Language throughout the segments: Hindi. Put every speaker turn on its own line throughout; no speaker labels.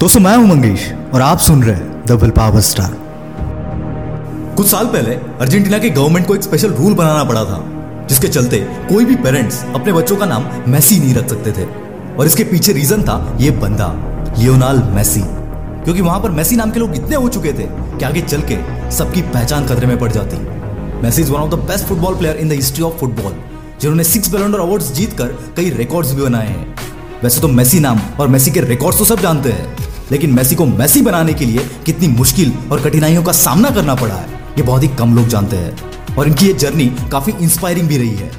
दोस्तों मैं हूँ, मंगेश, और आप सुन रहे हैं विल पावर स्टार कुछ साल पहले अर्जेंटीना के गवर्नमेंट को एक स्पेशल रूल बनाना पड़ा था, जिसके चलते कोई भी पेरेंट्स अपने बच्चों का नाम मैसी नहीं रख सकते थे। और इसके पीछे रीजन था, ये बंदा लियोनाल मैसी क्योंकि वहाँ पर मैसी नाम के लोग इतने हो चुके थे कि आगे चल के सबकी पहचान खतरे में पड़ जाती। Messi is one of the best football player in the history of football जिन्होंने सिक्स बैलेंडर अवार्ड्स जीतकर कई रिकॉर्ड्स भी बनाए हैं। वैसे तो मेसी नाम और मेसी के रिकॉर्ड्स तो सब जानते हैं। लेकिन मैसी को मैसी बनाने के लिए कितनी मुश्किल और कठिनाइयों का सामना करना पड़ा है। ये बहुत ही कम लोग जानते हैं। और इनकी ये जर्नी काफ़ी इंस्पायरिंग भी रही है।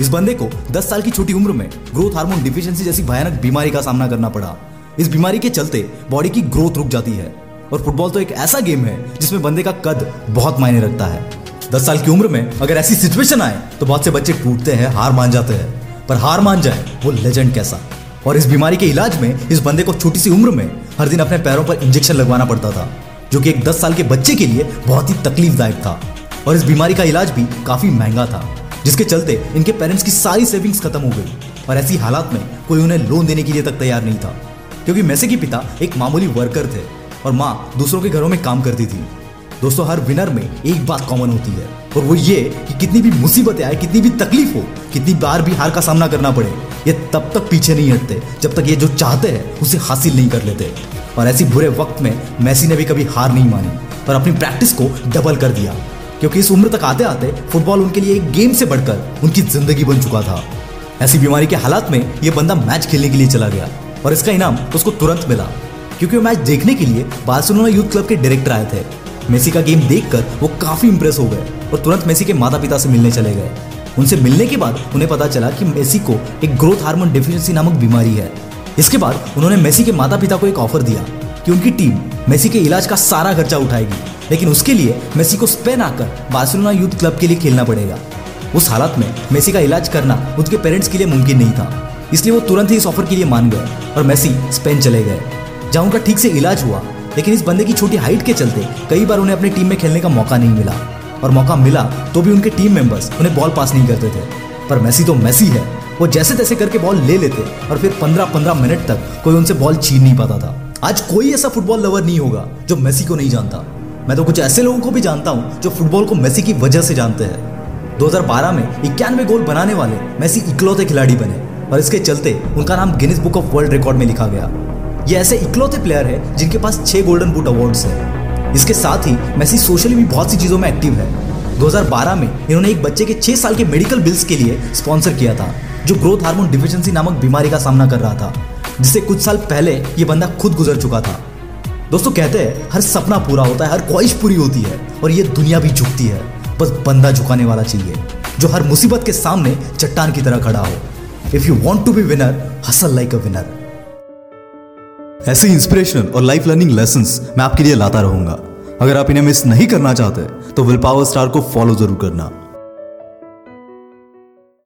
इस बंदे को 10 साल की छोटी उम्र में ग्रोथ हार्मोन डिफिशियंसी जैसी भयानक बीमारी का सामना करना पड़ा। इस बीमारी के चलते बॉडी की ग्रोथ रुक जाती है। और फुटबॉल तो एक ऐसा गेम है जिसमें बंदे का कद बहुत मायने रखता है। दस साल की उम्र में अगर ऐसी सिचुएशन आए तो बहुत से बच्चे टूटते हैं, हार मान जाते हैं। पर हार मान जाए वो लेजेंड कैसा? और इस बीमारी के इलाज में इस बंदे को छोटी सी उम्र में हर दिन अपने पैरों पर इंजेक्शन लगवाना पड़ता था, जो कि एक 10 साल के बच्चे के लिए बहुत ही तकलीफदायक था। और इस बीमारी का इलाज भी काफ़ी महँगा था, जिसके चलते इनके पेरेंट्स की सारी सेविंग्स खत्म हो गई। और ऐसी हालात में कोई उन्हें लोन देने के लिए तक तैयार नहीं था, क्योंकि मैसे के पिता एक मामूली वर्कर थे और माँ दूसरों के घरों में काम करती थी। दोस्तों, हर विनर में एक बात कॉमन होती है, और वो ये कि कितनी भी मुसीबतें आए, कितनी भी तकलीफ़ हो, कितनी बार भी हार का सामना करना पड़े, ये तब तक पीछे नहीं हटते, जब तक ये जो चाहते हैं, उसे हासिल नहीं कर लेते। और ऐसी बुरे वक्त में मैसी ने भी कभी हार नहीं मानी और अपनी प्रैक्टिस को डबल कर दिया। क्योंकि इस उम्र तक आते आते फुटबॉल उनके लिए एक गेम से बढ़कर उनकी ज़िंदगी बन चुका था। ऐसी बीमारी के हालात में ये बंदा मैच खेलने के लिए चला गया और इसका इनाम उसको तुरंत मिला। क्योंकि वो मैच देखने के लिए बार्सिलोना यूथ क्लब के डायरेक्टर आए थे। मेसी का गेम देखकर वो काफ़ी इंप्रेस हो गए और तुरंत मेसी के माता पिता से मिलने चले गए। उनसे मिलने के बाद उन्हें पता चला कि मेसी को एक ग्रोथ हार्मोन डिफिशिएंसी नामक बीमारी है। इसके बाद उन्होंने मेसी के माता पिता को एक ऑफ़र दिया कि उनकी टीम मेसी के इलाज का सारा खर्चा उठाएगी। लेकिन उसके लिए मेसी को स्पेन आकर बार्सिलोना यूथ क्लब के लिए खेलना पड़ेगा। उस हालत में मेसी का इलाज करना उसके पेरेंट्स के लिए मुमकिन नहीं था। इसलिए वो तुरंत ही इस ऑफ़र के लिए मान गए और मेसी स्पेन चले गए। जहाँ उनका ठीक से इलाज हुआ, लेकिन इस बंदे की छोटी हाइट के चलते कई बार उन्हें अपनी टीम में खेलने का मौका नहीं मिला। और मौका मिला तो भी उनके टीम मेंबर्स उन्हें बॉल पास नहीं करते थे। पर मैसी तो मैसी है। वो जैसे तैसे करके बॉल ले लेते और फिर पंद्रह पंद्रह मिनट तक कोई उनसे बॉल छीन नहीं पाता था। आज कोई ऐसा फुटबॉल लवर नहीं होगा जो मेसी को नहीं जानता। मैं तो कुछ ऐसे लोगों को भी जानता हूँ जो फुटबॉल को मेसी की वजह से जानते हैं। 2012 में इक्यानवे गोल बनाने वाले मेसी इकलौते खिलाड़ी बने और इसके चलते उनका नाम Guinness book of world record में लिखा गया। ये ऐसे इकलौते प्लेयर है जिनके पास छह गोल्डन बूट अवार्ड्स है। इसके साथ ही मेसी सोशली भी बहुत सी चीज़ों में एक्टिव है। 2012 में इन्होंने एक बच्चे के छह साल के मेडिकल बिल्स के लिए स्पॉन्सर किया था। जो ग्रोथ हार्मोन डिफिशियंसी नामक बीमारी का सामना कर रहा था जिससे कुछ साल पहले ये बंदा खुद गुजर चुका था। दोस्तों, कहते हैं, हर सपना पूरा होता है, हर ख्वाहिश पूरी होती है, और ये दुनिया भी झुकती है, बस बंदा झुकाने वाला चाहिए, जो हर मुसीबत के सामने चट्टान की तरह खड़ा हो। If you want to be winner hustle like a winner ऐसे इंस्पिरेशनल और लाइफ लर्निंग लेसन मैं आपके लिए लाता रहूँगा। अगर आप इन्हें मिस नहीं करना चाहते तो विल पावर स्टार को फॉलो ज़रूर करना।